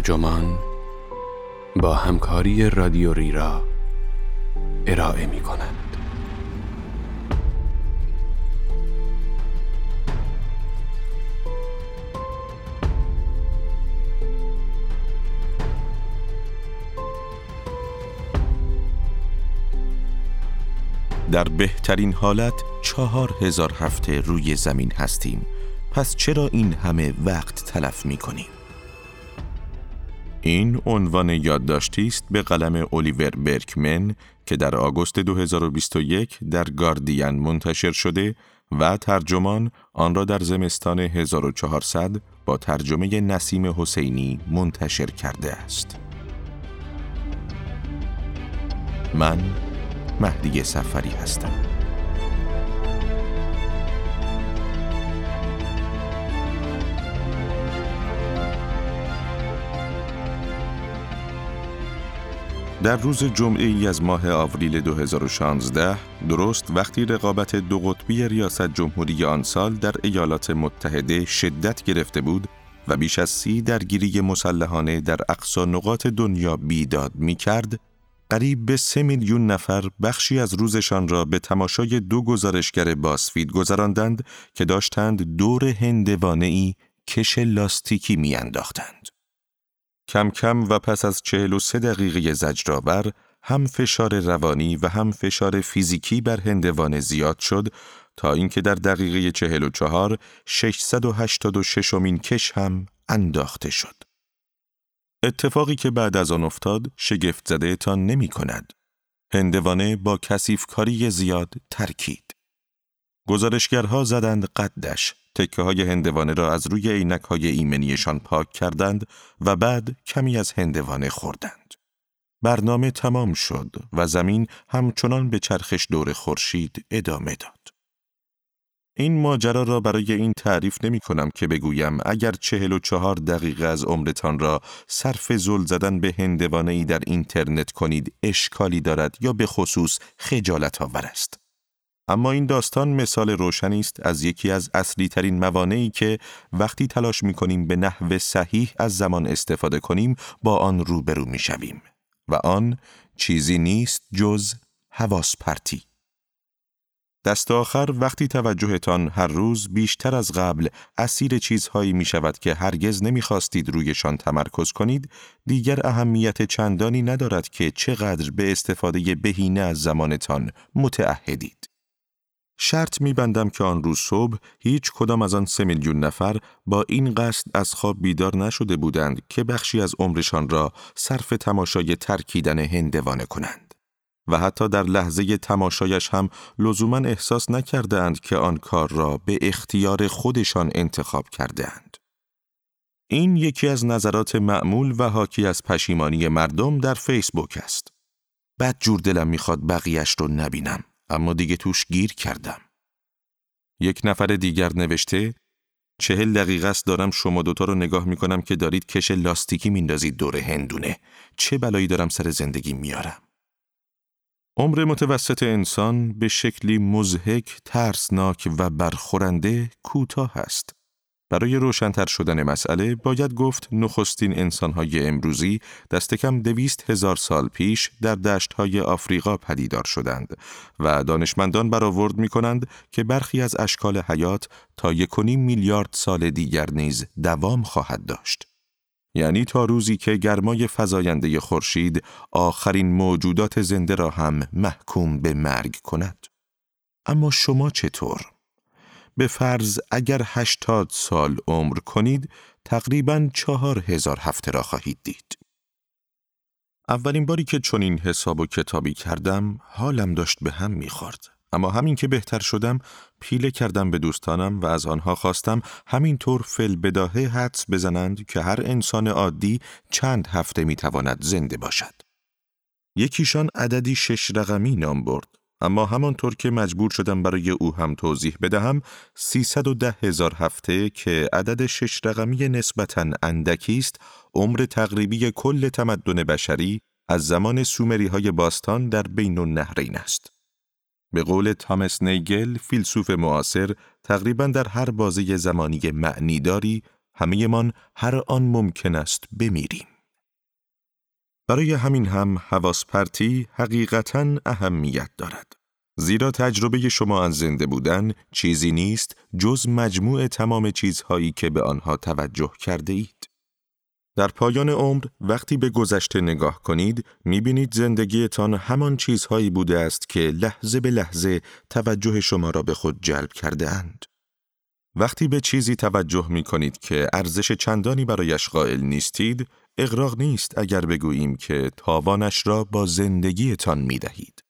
ترجمان با همکاری رادیو ریرا ارائه می کنند. در بهترین حالت چهار هزار هفته روی زمین هستیم پس چرا این همه وقت تلف می کنیم؟ این عنوان یادداشتی است به قلم الیور برکمن که در آگوست 2021 در گاردین منتشر شده و ترجمان آن را در زمستان 1400 با ترجمه نسیم حسینی منتشر کرده است. من مهدی سفری هستم. در روز جمعه ای از ماه آوریل 2016 درست وقتی رقابت دو قطبی ریاست جمهوری آن سال در ایالات متحده شدت گرفته بود و بیش از سی درگیری مسلحانه در اقصا نقاط دنیا بیداد می کرد، قریب به سه میلیون نفر بخشی از روزشان را به تماشای دو گزارشگر باسفید گذراندند که داشتند دور هندوانه ای کش لاستیکی میانداختند. کم کم و پس از چهل و سه دقیقه زجرآور هم فشار روانی و هم فشار فیزیکی بر هندوانه زیاد شد تا اینکه در دقیقه چهل و چهار ششمین کش هم انداخته شد. اتفاقی که بعد از آن افتاد شگفت زده تان نمی کند. هندوانه با کسیف کاری زیاد ترکید. گزارشگرها زدند قدش تکه های هندوانه را از روی عینک های ایمنیشان پاک کردند و بعد کمی از هندوانه خوردند. برنامه تمام شد و زمین همچنان به چرخش دور خورشید ادامه داد. این ماجرا را برای این تعریف نمی کنم که بگویم اگر چهل و چهار دقیقه از عمرتان را صرف زل زدن به هندوانه ای در اینترنت کنید اشکالی دارد یا به خصوص خجالت آور است. اما این داستان مثال روشنی است از یکی از اصلی ترین موانعی که وقتی تلاش می کنیم به نحو صحیح از زمان استفاده کنیم با آن روبرو می شویم و آن چیزی نیست جز حواس پرتی. دست آخر وقتی توجهتان هر روز بیشتر از قبل اسیر چیزهایی می شود که هرگز نمی خواستید رویشان تمرکز کنید دیگر اهمیت چندانی ندارد که چقدر به استفاده بهینه از زمانتان متعهدید. شرط میبندم که آن روز صبح هیچ کدام از آن سه میلیون نفر با این قصد از خواب بیدار نشده بودند که بخشی از عمرشان را صرف تماشای ترکیدن هندوانه کنند. و حتی در لحظه تماشایش هم لزوما احساس نکرده اند که آن کار را به اختیار خودشان انتخاب کرده اند. این یکی از نظرات معمول و حاکی از پشیمانی مردم در فیسبوک است. بد جور دلم می‌خواد بقیهش رو نبینم. اما دیگه توش گیر کردم. یک نفر دیگر نوشته چهل دقیقه است دارم شما دوتا رو نگاه می‌کنم که دارید کش لاستیکی میندازید دور هندونه. چه بلایی دارم سر زندگی میارم؟ عمر متوسط انسان به شکلی مزهک، ترسناک و برخورنده کوتاه است. برای روشنتر شدن مسئله باید گفت نخستین انسانهای امروزی دست کم دویست هزار سال پیش در دشتهای آفریقا پدیدار شدند و دانشمندان برآورد می کنند که برخی از اشکال حیات تا یکونیم میلیارد سال دیگر نیز دوام خواهد داشت. یعنی تا روزی که گرمای فزاینده خورشید آخرین موجودات زنده را هم محکوم به مرگ کند. اما شما چطور؟ به فرض اگر هشتاد سال عمر کنید تقریبا چهار هزار هفته را خواهید دید. اولین باری که چنین حساب و کتابی کردم حالم داشت به هم می‌خورد. اما همین که بهتر شدم پیله کردم به دوستانم و از آنها خواستم همینطور فل بداهه حدس بزنند که هر انسان عادی چند هفته می‌تواند زنده باشد. یکیشان عددی شش رقمی نام برد. اما همانطور که مجبور شدم برای او هم توضیح بدهم 310 هزار هفته که عدد شش رقمی نسبتاً اندکی است عمر تقریبی کل تمدن بشری از زمان سومری های باستان در بین النهرین است. به قول تامس نیگل فیلسوف معاصر تقریبا در هر بازه زمانی معنیداری همهمان هر آن ممکن است بمیریم. برای همین هم حواس پرتی حقیقتا اهمیت دارد. زیرا تجربه شما از زنده بودن چیزی نیست جز مجموع تمام چیزهایی که به آنها توجه کرده اید. در پایان عمر وقتی به گذشته نگاه کنید می‌بینید زندگیتان همان چیزهایی بوده است که لحظه به لحظه توجه شما را به خود جلب کرده اند. وقتی به چیزی توجه می کنید که ارزش چندانی برایش قائل نیستید، اغراق نیست اگر بگوییم که تاوانش را با زندگیتان می دهید.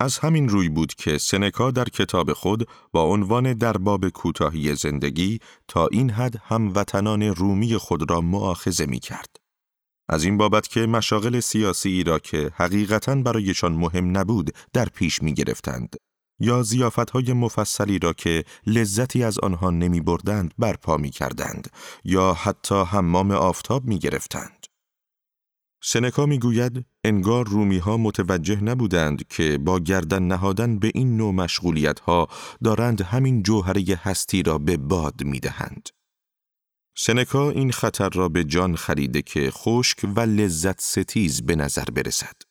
از همین روی بود که سنکا در کتاب خود با عنوان درباب کوتاهی زندگی تا این حد هموطنان رومی خود را معاخزه می کرد. از این بابت که مشاغل سیاسی را که حقیقتا برایشان مهم نبود در پیش می گرفتند یا زیافت های مفصلی را که لذتی از آنها نمی بردند برپا می کردند یا حتی حمام آفتاب می گرفتند. سنکا می‌گوید انگار رومی ها متوجه نبودند که با گردن نهادن به این نوع مشغولیت ها دارند همین جوهره هستی را به باد می دهند. سنکا این خطر را به جان خریده که خشک و لذت ستیز به نظر برسد.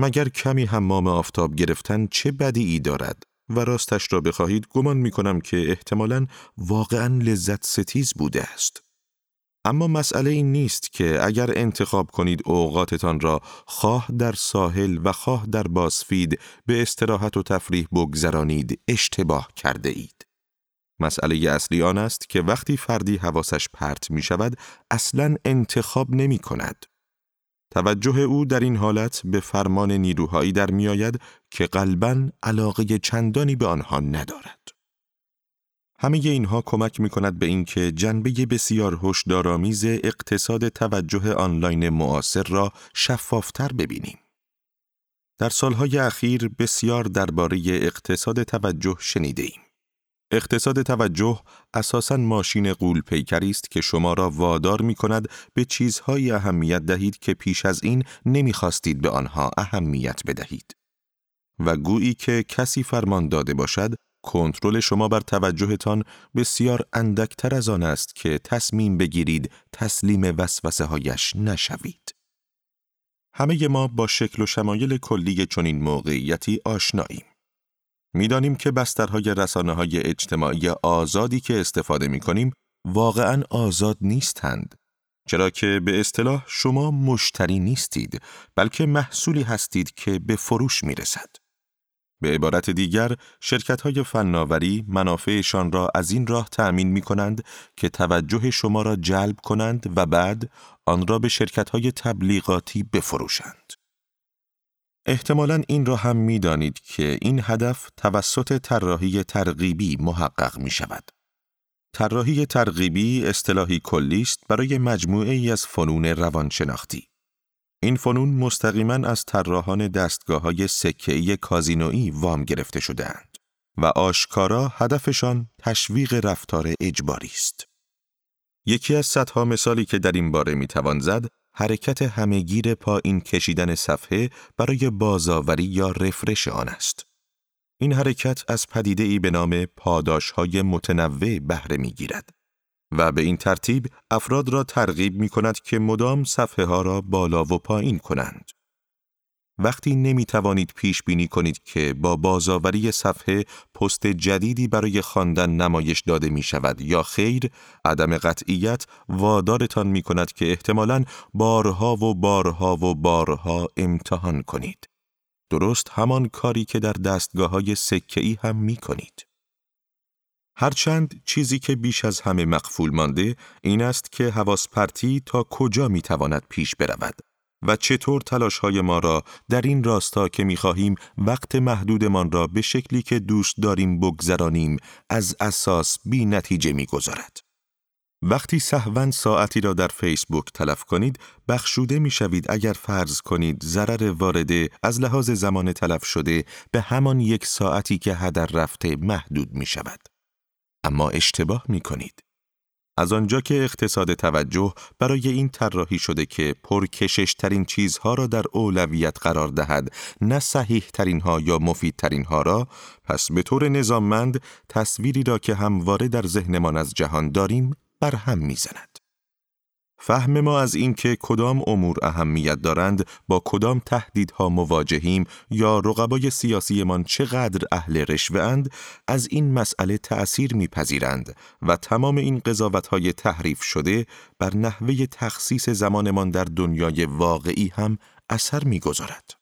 مگر کمی حمام آفتاب گرفتن چه بدی دارد و راستش را بخواهید گمان می کنم که احتمالاً واقعا لذت ستیز بوده است. اما مسئله این نیست که اگر انتخاب کنید اوقاتتان را خواه در ساحل و خواه در باسفید به استراحت و تفریح بگذرانید اشتباه کرده اید. مسئله اصلی آن است که وقتی فردی حواسش پرت می شود اصلا انتخاب نمی کند. توجه او در این حالت به فرمان نیروهایی در می آید که قلبا علاقه چندانی به آنها ندارد. همه اینها کمک می کند به اینکه جنبه بسیار هشدارآمیز اقتصاد توجه آنلاین معاصر را شفافتر ببینیم. در سالهای اخیر بسیار درباره اقتصاد توجه شنیده ایم. اقتصاد توجه اساساً ماشین قول پیکری است که شما را وادار می کند به چیزهایی اهمیت دهید که پیش از این نمی‌خواستید به آنها اهمیت بدهید. و گویی که کسی فرمان داده باشد کنترل شما بر توجهتان بسیار اندکتر از آن است که تصمیم بگیرید تسلیم وسوسه هایش نشوید. همه ما با شکل و شمایل کلی چنین موقعیتی آشناییم. می‌دانیم که بسترهای رسانه های اجتماعی آزادی که استفاده می کنیم واقعا آزاد نیستند. چرا که به اصطلاح شما مشتری نیستید بلکه محصولی هستید که به فروش می رسد. به عبارت دیگر، شرکت های فناوری منافعشان را از این راه تأمین می کنند که توجه شما را جلب کنند و بعد آن را به شرکت های تبلیغاتی بفروشند. احتمالا این را هم می دانید که این هدف توسط طراحی ترغیبی محقق می شود. طراحی ترغیبی اصطلاحی کلی است برای مجموعه ای از فنون روانشناختی. این فنون مستقیما از طراحان دستگاه های سکه‌ای کازینویی وام گرفته شدهاند و آشکارا هدفشان تشویق رفتار اجباری است. یکی از صدها مثالی که در این باره می‌توان زد، حرکت همهگیر پایین کشیدن صفحه برای بازآوری یا رفرش آن است. این حرکت از پدیده ای به نام پاداش های متنوع بهره می‌گیرد و به این ترتیب افراد را ترغیب می کند که مدام صفحه ها را بالا و پایین کنند. وقتی نمی توانید پیش بینی کنید که با بازآوری صفحه پست جدیدی برای خواندن نمایش داده می شود یا خیر عدم قطعیت وادارتان می کند که احتمالاً بارها و بارها و بارها امتحان کنید. درست همان کاری که در دستگاه های سکه‌ای هم می کنید. هرچند چیزی که بیش از همه مقفول مانده این است که حواس پرتی تا کجا می تواند پیش برود و چطور تلاش های ما را در این راستا که می خواهیم وقت محدودمان را به شکلی که دوست داریم بگذرانیم از اساس بی نتیجه می گذارد. وقتی سهون ساعتی را در فیسبوک تلف کنید، بخشوده می شوید اگر فرض کنید ضرر وارده از لحاظ زمان تلف شده به همان یک ساعتی که هدر رفته محدود می شود. اما اشتباه می کنید. از آنجا که اقتصاد توجه برای این طراحی شده که پرکشش ترین چیزها را در اولویت قرار دهد نه صحیح ترین ها یا مفید ترین ها را پس به طور نظاممند تصویری را که همواره در ذهنمان از جهان داریم برهم می‌زند. فهم ما از اینکه کدام امور اهمیت دارند با کدام تهدیدها مواجهیم یا رقبای سیاسیمان چقدر اهل رشوه اند از این مسئله تأثیر میپذیرند و تمام این قضاوتهای تحریف شده بر نحوه تخصیص زمانمان در دنیای واقعی هم اثر می‌گذارد.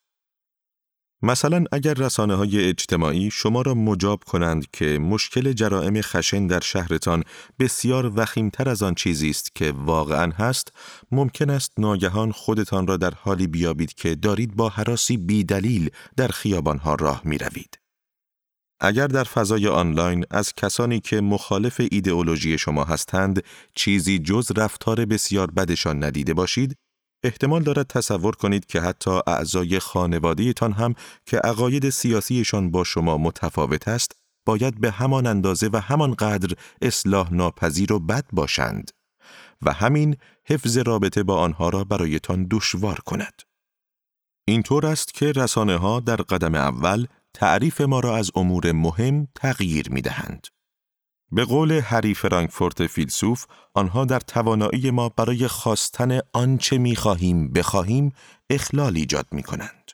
مثلا اگر رسانه های اجتماعی شما را مجاب کنند که مشکل جرائم خشن در شهرتان بسیار وخیمتر از آن چیزی است که واقعا هست، ممکن است ناگهان خودتان را در حالی بیابید که دارید با حراسی بیدلیل در خیابانها راه می روید. اگر در فضای آنلاین از کسانی که مخالف ایدئولوژی شما هستند چیزی جز رفتار بسیار بدشان ندیده باشید، احتمال دارد تصور کنید که حتی اعضای خانوادهتان هم که عقاید سیاسیشان با شما متفاوت است، باید به همان اندازه و همان قدر اصلاح ناپذیر و بد باشند و همین حفظ رابطه با آنها را برایتان دشوار کند. اینطور است که رسانه ها در قدم اول تعریف ما را از امور مهم تغییر می دهند. به قول هری فرانکفورت فیلسوف، آنها در توانایی ما برای خواستن آنچه می‌خواهیم بخواهیم اخلال ایجاد می کنند.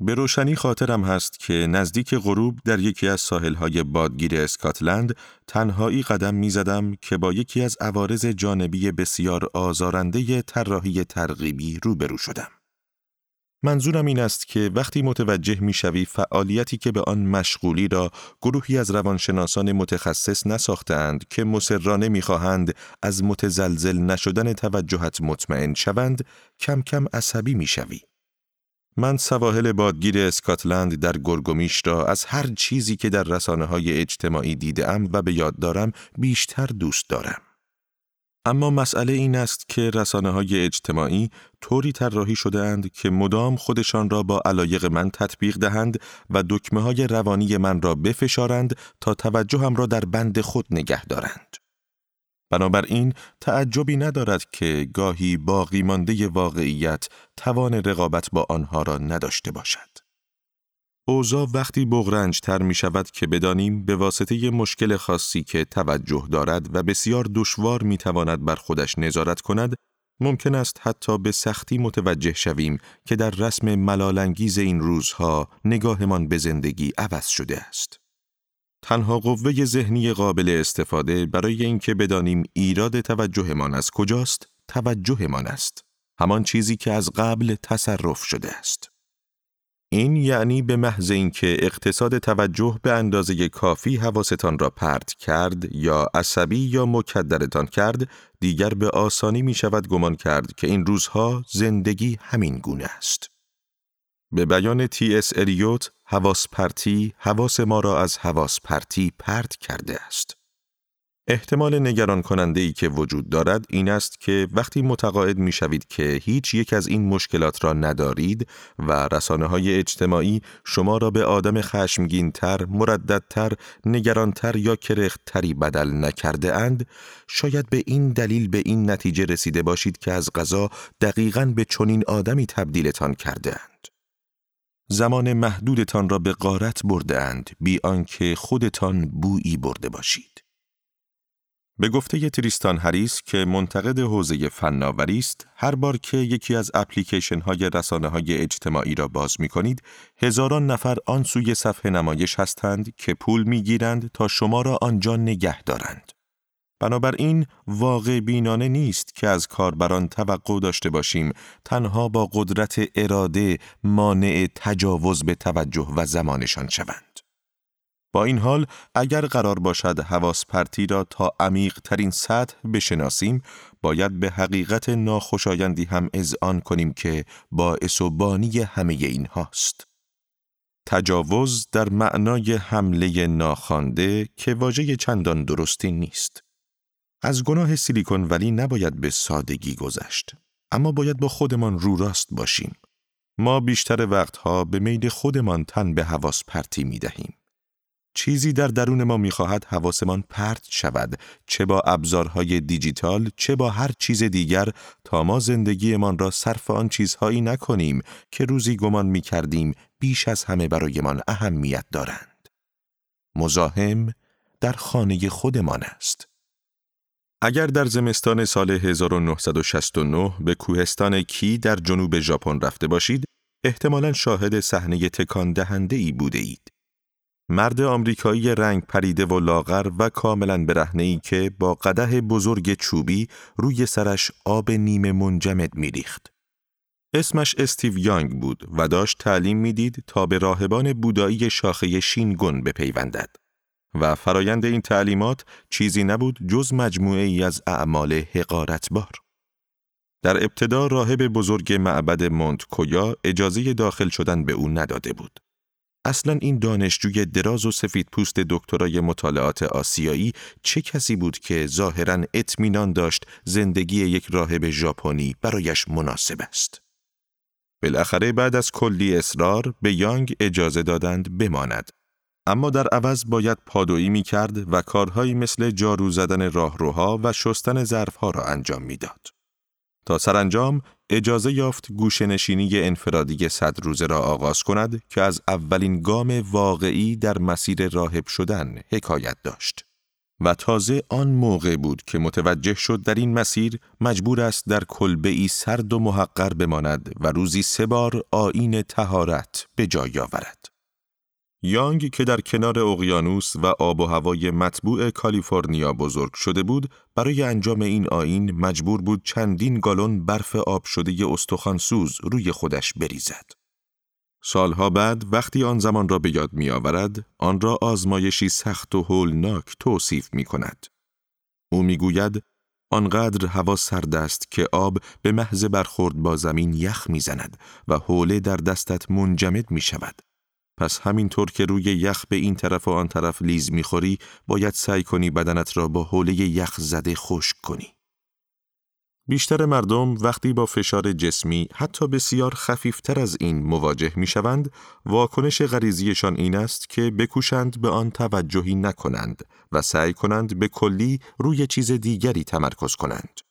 به روشنی خاطرم هست که نزدیک غروب در یکی از ساحلهای بادگیر اسکاتلند تنهایی قدم می زدم که با یکی از عوارض جانبی بسیار آزارنده طراحی ترغیبی روبرو شدم. منظورم این است که وقتی متوجه می‌شوی فعالیتی که به آن مشغولی را گروهی از روانشناسان متخصص نساختند که مسررانه می‌خواهند از متزلزل نشدن توجهت مطمئن شوند کم کم عصبی می‌شوی. من سواحل بادگیر اسکاتلند در گرگومیش را از هر چیزی که در رسانه های اجتماعی دیدم و به یاد دارم بیشتر دوست دارم. اما مسئله این است که رسانه های اجتماعی طوری طراحی شده اند که مدام خودشان را با علایق من تطبیق دهند و دکمه های روانی من را بفشارند تا توجهم را در بند خود نگه دارند. بنابراین تعجبی ندارد که گاهی باقی مانده واقعیت توان رقابت با آنها را نداشته باشد. اوضاع وقتی بغرنج تر می شود که بدانیم به واسطه مشکل خاصی که توجه دارد و بسیار دشوار می تواند بر خودش نظارت کند، ممکن است حتی به سختی متوجه شویم که در رسم ملالانگیز این روزها نگاهمان به زندگی عوض شده است. تنها قوه ذهنی قابل استفاده برای اینکه بدانیم ایراد توجهمان از کجاست، توجهمان است. همان چیزی که از قبل تصرف شده است. این یعنی به محض اینکه اقتصاد توجه به اندازه کافی حواستان را پرت کرد یا عصبی یا مکدرتان کرد دیگر به آسانی می شود گمان کرد که این روزها زندگی همین گونه است. به بیان تی اس الیوت حواس پرتی حواس ما را از حواس پرتی پرت کرده است. احتمال نگران کننده ای که وجود دارد این است که وقتی متقاعد می شوید که هیچ یک از این مشکلات را ندارید و رسانه های اجتماعی شما را به آدم خشمگین تر، مرددتر، نگرانتر یا کرختری بدل نکرده اند، شاید به این دلیل به این نتیجه رسیده باشید که از غذا دقیقا به چنین آدمی تبدیلتان کرده اند. زمان محدودتان را به قارت برده اند بی آنکه خودتان بویی برده باشید. به گفته تریستان هریس که منتقد حوزه فناوری است، هر بار که یکی از اپلیکیشن های رسانه های اجتماعی را باز می کنید، هزاران نفر آن سوی صفحه نمایش هستند که پول می گیرند تا شما را آنجا نگه دارند. بنابراین واقع بینانه نیست که از کاربران توقع داشته باشیم تنها با قدرت اراده مانع تجاوز به توجه و زمانشان شوند. با این حال اگر قرار باشد حواس پرتی را تا عمیق ترین سطح بشناسیم باید به حقیقت ناخوشایندی هم اذعان کنیم که باعث و بانی همه این هاست. تجاوز در معنای حمله ناخوانده که واژه چندان درستی نیست. از گناه سیلیکون ولی نباید به سادگی گذشت. اما باید با خودمان رو راست باشیم. ما بیشتر وقتها به میل خودمان تن به حواس پرتی می دهیم. چیزی در درون ما می‌خواهد حواسمان پرت شود چه با ابزارهای دیجیتال چه با هر چیز دیگر تا ما زندگیمان را صرف آن چیزهایی نکنیم که روزی گمان می‌کردیم بیش از همه برایمان اهمیت دارند. مزاحم در خانه خودمان است. اگر در زمستان سال 1969 به کوهستان کی در جنوب ژاپن رفته باشید، احتمالا شاهد صحنه تکان دهنده ای بوده اید. مرد آمریکایی رنگ پریده و لاغر و کاملا برهنه ای که با قده بزرگ چوبی روی سرش آب نیمه منجمد میریخت. اسمش استیو یانگ بود و داشت تعلیم می‌دید تا به راهبان بودایی شاخه شینگون بپیوندد. و فرایند این تعلیمات چیزی نبود جز مجموعه ای از اعمال حقارتبار. در ابتدا راهب بزرگ معبد مونت کویا اجازه داخل شدن به او نداده بود. اصلا این دانشجوی دراز و سفید پوست دکترای مطالعات آسیایی چه کسی بود که ظاهرا اطمینان داشت زندگی یک راهب ژاپنی برایش مناسب است. بالاخره بعد از کلی اصرار به یانگ اجازه دادند بماند اما در عوض باید پادویی می کرد و کارهایی مثل جارو زدن راهروها و شستن ظرفها را انجام می‌داد. تا سرانجام اجازه یافت گوشنشینی انفرادی صد روزه را آغاز کند که از اولین گام واقعی در مسیر راهب شدن حکایت داشت. و تازه آن موقع بود که متوجه شد در این مسیر مجبور است در کلبه ای سرد و محقر بماند و روزی سه بار آین تهارت به جای آورد. یانگ که در کنار اقیانوس و آب و هوای مطبوع کالیفرنیا بزرگ شده بود، برای انجام این آین مجبور بود چندین گالون برف آب شده استخوانسوز روی خودش بریزد. سالها بعد وقتی آن زمان را به یاد می آورد، آن را آزمایشی سخت و هولناک توصیف می کند. او می گوید آنقدر هوا سرد است که آب به محض برخورد با زمین یخ می‌زند و حوله در دستت منجمد می شود. پس همینطور که روی یخ به این طرف و آن طرف لیز می‌خوری باید سعی کنی بدنت را با حوله یخ زده خشک کنی. بیشتر مردم وقتی با فشار جسمی حتی بسیار خفیفتر از این مواجه می شوند، واکنش غریزیشان این است که بکوشند به آن توجهی نکنند و سعی کنند به کلی روی چیز دیگری تمرکز کنند.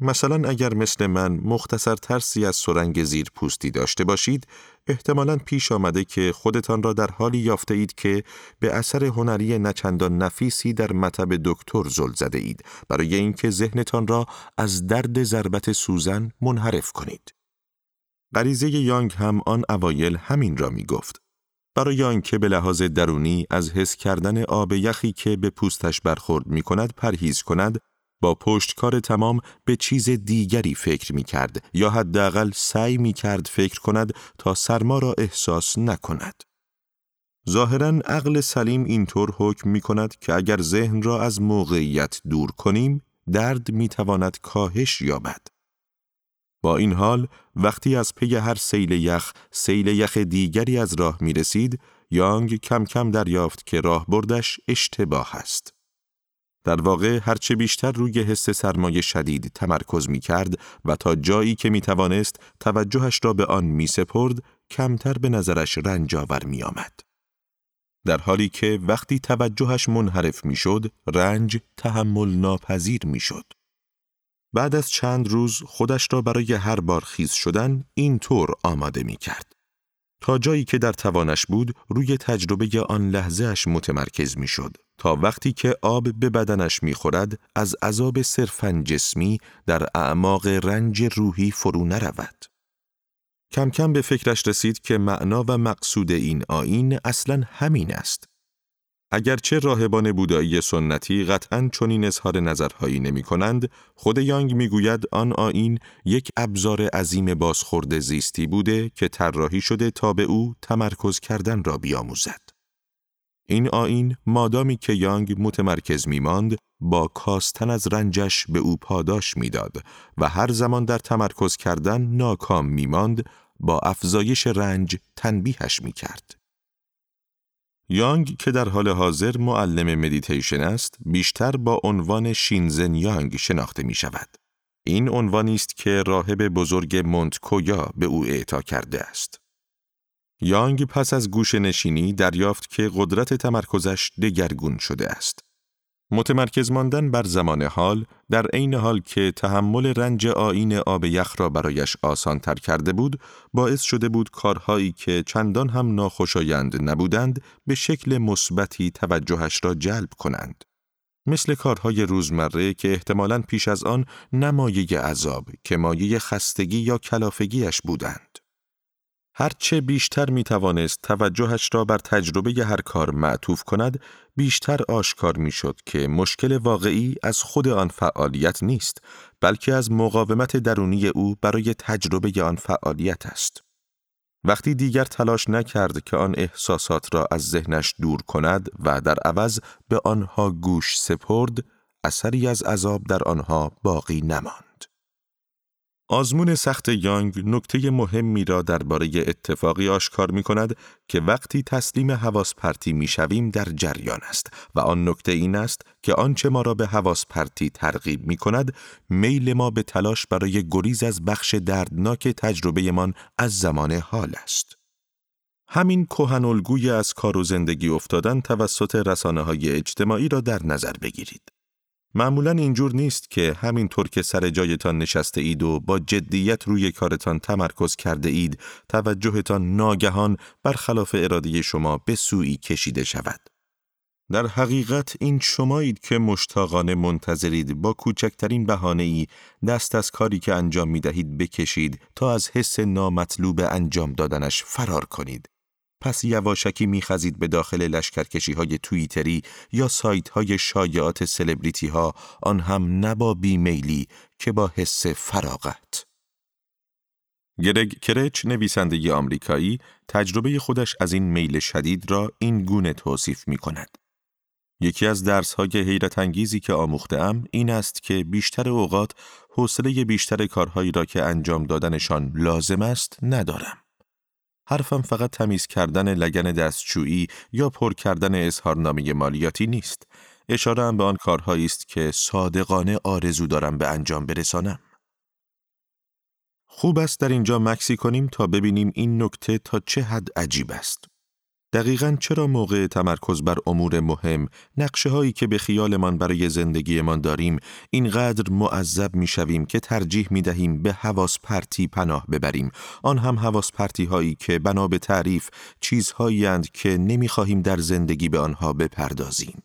مثلا اگر مثل من مختصر ترسی از سرنگ زیر پوستی داشته باشید، احتمالا پیش آمده که خودتان را در حالی یافته اید که به اثر هنری نچندان نفیسی در مطب دکتر زل زده اید برای اینکه ذهنتان را از درد ضربت سوزن منحرف کنید. غریزه یانگ هم آن اوایل همین را می گفت. برای آنکه به لحاظ درونی از حس کردن آب یخی که به پوستش برخورد می کند پرهیز کند با پشتکار تمام به چیز دیگری فکر می کرد یا حداقل سعی می کرد فکر کند تا سرما را احساس نکند. ظاهرا عقل سلیم اینطور حکم می کند که اگر ذهن را از موقعیت دور کنیم درد می تواند کاهش یابد. با این حال وقتی از پی هر سیل یخ سیل یخ دیگری از راه می رسید یانگ کم کم دریافت که راه بردش اشتباه است. در واقع هرچه بیشتر روی حس سرمایه شدید تمرکز می کرد و تا جایی که می توانست توجهش را به آن می سپرد کمتر به نظرش رنجاور می آمد. در حالی که وقتی توجهش منحرف می شد رنج تحمل ناپذیر می شد. بعد از چند روز خودش را برای هر بار خیز شدن اینطور آماده می کرد. تا جایی که در توانش بود روی تجربه آن لحظه اش متمرکز می شد تا وقتی که آب به بدنش می خورد از عذاب صرفا جسمی در اعماق رنج روحی فرو نرود. کم کم به فکرش رسید که معنا و مقصود این آین اصلا همین است. اگرچه راهبان بودایی سنتی قطعا چنین اظهار نظرهایی نمی کنند، خود یانگ می‌گوید آن آین یک ابزار عظیم بازخورد زیستی بوده که طراحی شده تا به او تمرکز کردن را بیاموزد. این آیین مادامی که یانگ متمرکز میماند با کاستن از رنجش به او پاداش می‌داد و هر زمان در تمرکز کردن ناکام میماند با افزایش رنج تنبیهش می‌کرد. یانگ که در حال حاضر معلم مدیتیشن است بیشتر با عنوان شینزن یانگ شناخته می شود. این عنوانی است که راهب بزرگ مونت کویا به او اعطا کرده است. یانگ پس از گوش نشینی دریافت که قدرت تمرکزش دگرگون شده است. متمرکز ماندن بر زمان حال در عین حال که تحمل رنج آین آب یخ را برایش آسان تر کرده بود باعث شده بود کارهایی که چندان هم ناخوشایند نبودند به شکل مثبتی توجهش را جلب کنند مثل کارهای روزمره که احتمالاً پیش از آن نمایه عذاب که مایه خستگی یا کلافگیش بودند. هرچه بیشتر می توانست توجهش را بر تجربه هر کار معطوف کند، بیشتر آشکار می شد که مشکل واقعی از خود آن فعالیت نیست، بلکه از مقاومت درونی او برای تجربه آن فعالیت است. وقتی دیگر تلاش نکرد که آن احساسات را از ذهنش دور کند و در عوض به آنها گوش سپرد، اثری از عذاب در آنها باقی نماند. آزمون سخت یانگ نکته مهمی را درباره اتفاقی آشکار می کند که وقتی تسلیم حواس پرتی می شویم در جریان است و آن نکته این است که آنچه ما را به حواس پرتی ترغیب می کند میل ما به تلاش برای گریز از بخش دردناک تجربهمان از زمان حال است. همین کهن از کار و زندگی افتادن توسط رسانه های اجتماعی را در نظر بگیرید. معمولا اینجور نیست که همینطور که سر جایتان نشسته اید و با جدیت روی کارتان تمرکز کرده اید توجهتان ناگهان برخلاف اراده شما به سوی کشیده شود. در حقیقت این شمایید که مشتاقانه منتظرید با کوچکترین بهانه ای دست از کاری که انجام می دهید بکشید تا از حس نامطلوب انجام دادنش فرار کنید. پس یواشکی میخزید به داخل لشکرکشی های توییتری یا سایت های شایعات سلبریتی ها آن هم نبا بیمیلی که با حس فراغت. گرگ کرچ نویسنده آمریکایی تجربه خودش از این میل شدید را این گونه توصیف می کند. یکی از درس های حیرت انگیزی که آموختم این است که بیشتر اوقات حوصله بیشتر کارهایی را که انجام دادنشان لازم است ندارم. حرفم فقط تمیز کردن لگن دستشویی یا پر کردن اظهارنامه مالیاتی نیست. اشاره هم به آن کارهایی است که صادقانه آرزو دارم به انجام برسانم. خوب است در اینجا مکسی کنیم تا ببینیم این نکته تا چه حد عجیب است. دقیقا چرا موقع تمرکز بر امور مهم نقشه هایی که به خیالمان برای زندگیمان داریم اینقدر معذب می شویم که ترجیح می دهیم به حواس پرتی پناه ببریم؟ آن هم حواس پرتی هایی که بنا به تعریف چیزهایی که نمی خواهیم در زندگی به آنها بپردازیم.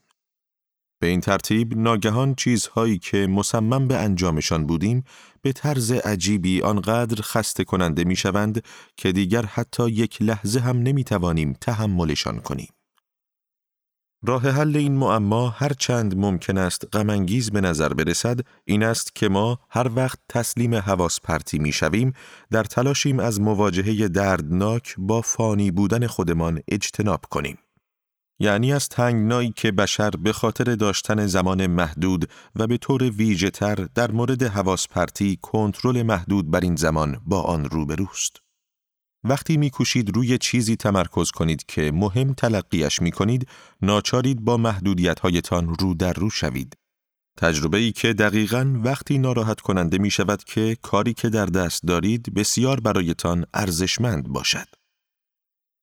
به این ترتیب ناگهان چیزهایی که مصمم به انجامشان بودیم به طرز عجیبی آنقدر خسته کننده می شوند که دیگر حتی یک لحظه هم نمی توانیم تحملشان کنیم. راه حل این معما هر چند ممکن است غمانگیز به نظر برسد این است که ما هر وقت تسلیم حواس پرتی می شویم در تلاشیم از مواجهه دردناک با فانی بودن خودمان اجتناب کنیم. یعنی از تنگنایی که بشر به خاطر داشتن زمان محدود و به طور ویژه تر در مورد حواس پرتی کنترل محدود بر این زمان با آن روبروست. وقتی میکوشید روی چیزی تمرکز کنید که مهم تلقیش می کنید، ناچارید با محدودیت هایتان رو در رو شوید. تجربه ای که دقیقا وقتی ناراحت کننده می شود که کاری که در دست دارید بسیار برایتان ارزشمند باشد.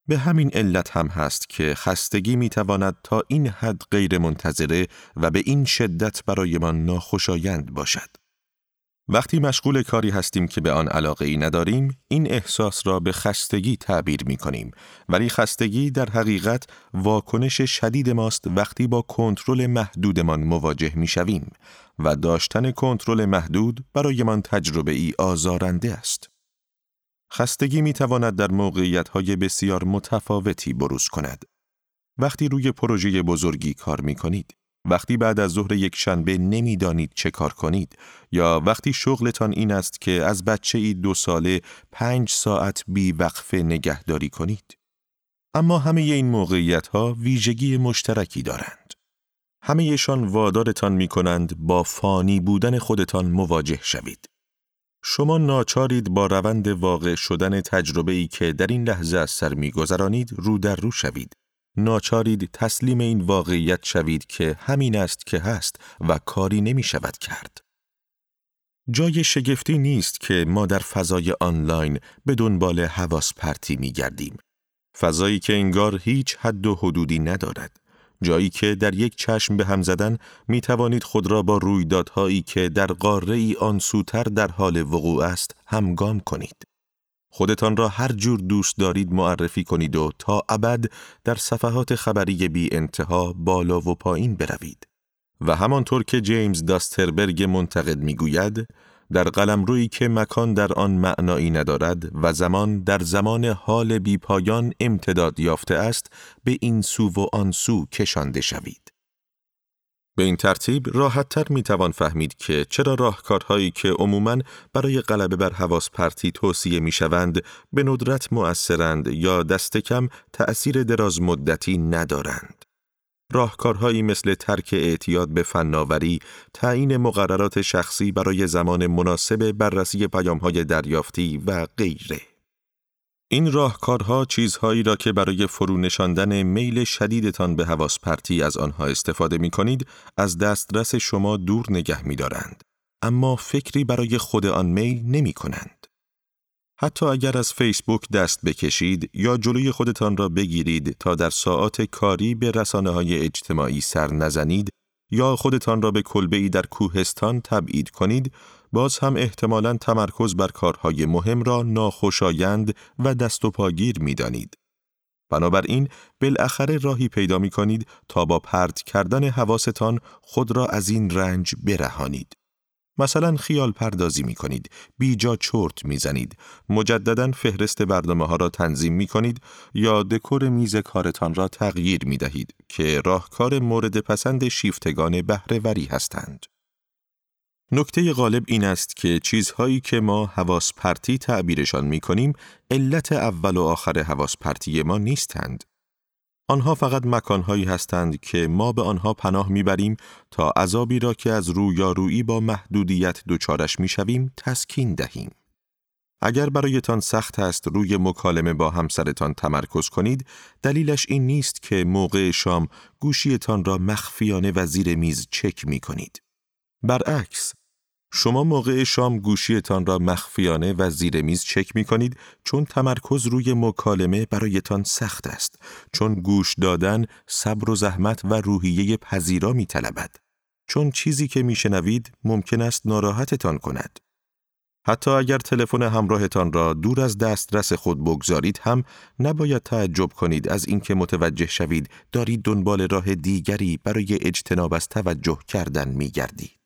به همین علت هم هست که خستگی می تواند تا این حد غیر منتظره و به این شدت برایمان ناخوشایند باشد. وقتی مشغول کاری هستیم که به آن علاقه ای نداریم، این احساس را به خستگی تعبیر می کنیم. ولی خستگی در حقیقت واکنش شدید ماست وقتی با کنترل محدودمان مواجه می شویم و داشتن کنترل محدود برایمان تجربه ای آزارنده است. خستگی می تواند در موقعیت های بسیار متفاوتی بروز کند. وقتی روی پروژه بزرگی کار می کنید، وقتی بعد از ظهر یک شنبه نمی‌دانید چه کار کنید یا وقتی شغلتان این است که از بچه ای دو ساله پنج ساعت بی وقفه نگهداری کنید. اما همه این موقعیت ها ویژگی مشترکی دارند. همهشان وادارتان می کنند با فانی بودن خودتان مواجه شوید. شما ناچارید با روند واقع شدن تجربه ای که در این لحظه از سر میگذرانید رو در رو شوید. ناچارید تسلیم این واقعیت شوید که همین است که هست و کاری نمی شود کرد. جای شگفتی نیست که ما در فضای آنلاین به دنبال حواس پرتی می گردیم. فضایی که انگار هیچ حد و حدودی ندارد. جایی که در یک چشم به هم زدن می توانید خود را با رویدادهایی که در قاره ای آن سوتر در حال وقوع است همگام کنید. خودتان را هر جور دوست دارید معرفی کنید و تا ابد در صفحات خبری بی انتها بالا و پایین بروید. و همانطور که جیمز داستربرگ منتقد می‌گوید در قلمرویی که مکان در آن معنایی ندارد و زمان در زمان حال بیپایان امتداد یافته است به این سو و آن سو کشانده شوید. به این ترتیب راحتتر می توان فهمید که چرا راهکارهایی که عموماً برای غلبه بر حواس پرتی توصیه می شوند به ندرت مؤثرند یا دست کم تأثیر دراز مدتی ندارند. راهکارهایی مثل ترک اعتیاد به فناوری، تعیین مقررات شخصی برای زمان مناسب بررسی پیامهای دریافتی و غیره. این راهکارها چیزهایی را که برای فرو نشاندن میل شدیدتان به حواس پرتی از آنها استفاده می کنید از دسترس شما دور نگه می دارند. اما فکری برای خود آن میل نمی کنند. حتی اگر از فیسبوک دست بکشید یا جلوی خودتان را بگیرید تا در ساعات کاری به رسانه های اجتماعی سر نزنید یا خودتان را به کلبه در کوهستان تبعید کنید باز هم احتمالاً تمرکز بر کارهای مهم را ناخوشایند و دست و پاگیر می. بنابراین بالاخره راهی پیدا می کنید تا با پرت کردن حواستان خود را از این رنج برهانید. مثلا خیال پردازی می کنید، بیجا چرت می زنید، مجددا فهرست برنامه ها را تنظیم می کنید یا دکور میز کارتان را تغییر می دهید که راهکار مورد پسند شیفتگان بهرهوری هستند. نکته غالب این است که چیزهایی که ما حواس پرتی تعبیرشان می کنیم علت اول و آخر حواس پرتی ما نیستند. آنها فقط مکانهایی هستند که ما به آنها پناه می‌بریم تا عذابی را که از رویارویی با محدودیت دچارش می‌شویم تسکین دهیم. اگر برایتان سخت است روی مکالمه با همسرتان تمرکز کنید، دلیلش این نیست که موقع شام گوشیتان را مخفیانه و زیر میز چک می کنید. برعکس، شما موقع شام گوشیتان را مخفیانه و زیر میز چک می کنید چون تمرکز روی مکالمه برایتان سخت است چون گوش دادن صبر و زحمت و روحیه پذیرا می طلبد. چون چیزی که می شنوید ممکن است ناراحتتان کند. حتی اگر تلفن همراهتان را دور از دسترس خود بگذارید هم نباید تعجب کنید از اینکه متوجه شوید دارید دنبال راه دیگری برای اجتناب از توجه کردن می گردید.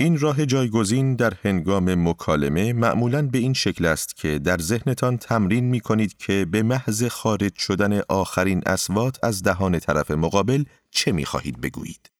این راه جایگزین در هنگام مکالمه معمولاً به این شکل است که در ذهنتان تمرین می کنید که به محض خارج شدن آخرین اسوات از دهان طرف مقابل چه می خواهید بگویید.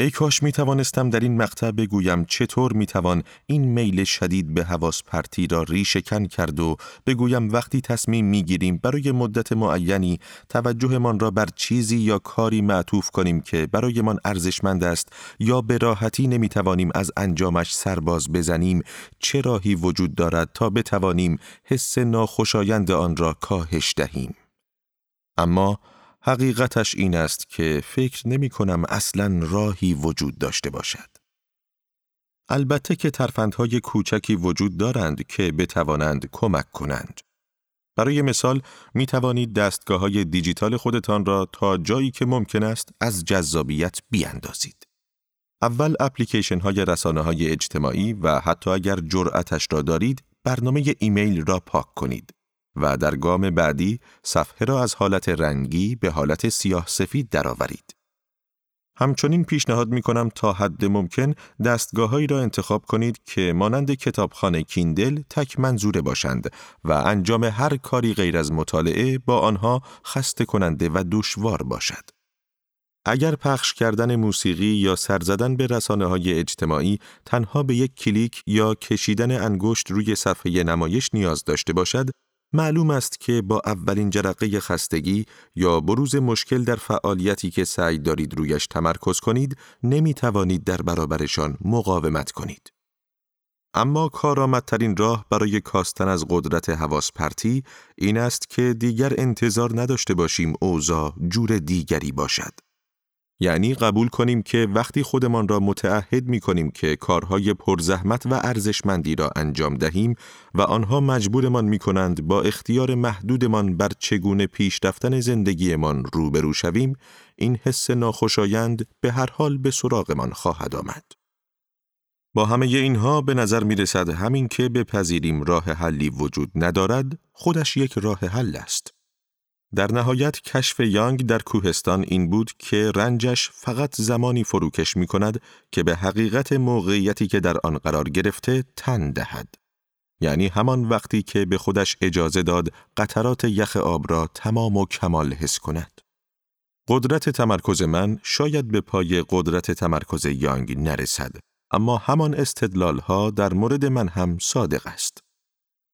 ای کاش می توانستم در این مقطع بگویم چطور می توان این میل شدید به حواس پرتی را ریشکن کرد و بگویم وقتی تصمیم می گیریم برای مدت معینی توجهمان را بر چیزی یا کاری معطوف کنیم که برایمان ارزشمند است یا به راحتی نمی توانیم از انجامش سرباز بزنیم چه راهی وجود دارد تا بتوانیم حس ناخوشایند آن را کاهش دهیم. اما حقیقتش این است که فکر نمی کنم اصلا راهی وجود داشته باشد. البته که ترفندهای کوچکی وجود دارند که بتوانند کمک کنند. برای مثال می توانید دستگاه های دیجیتال خودتان را تا جایی که ممکن است از جذابیت بیاندازید. اول اپلیکیشن های رسانه های اجتماعی و حتی اگر جرأتش را دارید برنامه ایمیل را پاک کنید. و در گام بعدی صفحه را از حالت رنگی به حالت سیاه سفید درآورید. همچنین پیشنهاد می کنم تا حد ممکن دستگاههایی را انتخاب کنید که مانند کتابخانه کیندل تک منظوره باشند و انجام هر کاری غیر از مطالعه با آنها خسته کننده و دشوار باشد. اگر پخش کردن موسیقی یا سر زدن به رسانه های اجتماعی تنها به یک کلیک یا کشیدن انگشت روی صفحه نمایش نیاز داشته باشد، معلوم است که با اولین جرقه خستگی یا بروز مشکل در فعالیتی که سعی دارید رویش تمرکز کنید نمی توانید در برابرشان مقاومت کنید. اما کارآمدترین راه برای کاستن از قدرت حواس پرتی این است که دیگر انتظار نداشته باشیم اوضاع جور دیگری باشد. یعنی قبول کنیم که وقتی خودمان را متعهد می کنیم که کارهای پرزحمت و ارزشمندی را انجام دهیم و آنها مجبورمان می کنند با اختیار محدودمان بر چگونه پیش رفتن زندگیمان روبرو شویم، این حس ناخوشایند به هر حال به سراغمان خواهد آمد. با همه اینها به نظر می رسد همین که بپذیریم راه حلی وجود ندارد، خودش یک راه حل است. در نهایت کشف یانگ در کوهستان این بود که رنجش فقط زمانی فروکش می کند که به حقیقت موقعیتی که در آن قرار گرفته تن دهد. یعنی همان وقتی که به خودش اجازه داد قطرات یخ آب را تمام و کمال حس کند. قدرت تمرکز من شاید به پای قدرت تمرکز یانگ نرسد، اما همان استدلال ها در مورد من هم صادق است.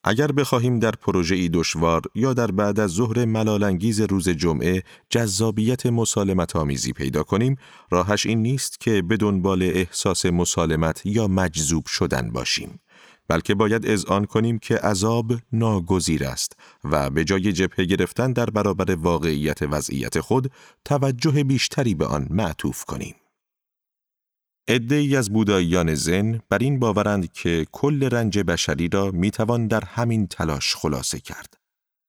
اگر بخواهیم در پروژه دشوار یا در بعد از ظهر ملالانگیز روز جمعه جذابیت مسالمت آمیزی پیدا کنیم، راهش این نیست که به دنبال احساس مسالمت یا مجذوب شدن باشیم. بلکه باید اذعان کنیم که عذاب ناگزیر است و به جای جبهه گرفتن در برابر واقعیت وضعیت خود توجه بیشتری به آن معطوف کنیم. ای از بوداییان زن بر این باورند که کل رنج بشری را می‌توان در همین تلاش خلاصه کرد.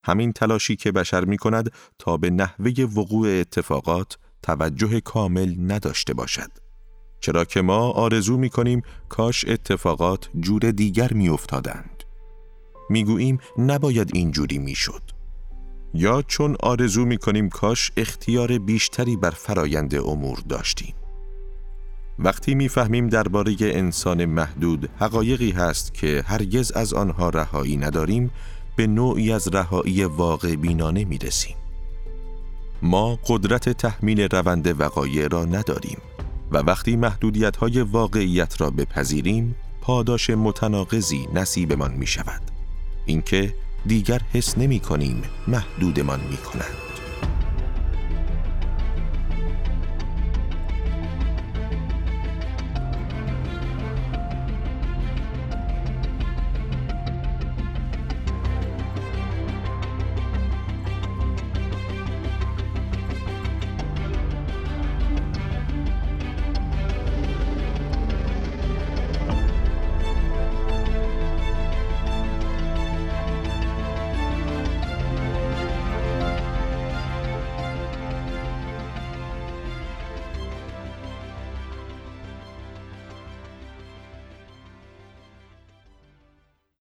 همین تلاشی که بشر می کند تا به نحوه وقوع اتفاقات توجه کامل نداشته باشد. چرا که ما آرزو می کنیم کاش اتفاقات جور دیگر می افتادند. می گوییم نباید اینجوری می شد. یا چون آرزو می کنیم کاش اختیار بیشتری بر فرایند امور داشتیم. وقتی می‌فهمیم درباره انسان محدود حقایقی هست که هرگز از آنها رهایی نداریم به نوعی از رهایی واقع بینانه می رسیم. ما قدرت تحمیل روند وقایع را نداریم و وقتی محدودیت های واقعیت را بپذیریم پاداش متناقضی نصیبمان می شود اینکه دیگر حس نمی کنیم محدودمان می کنند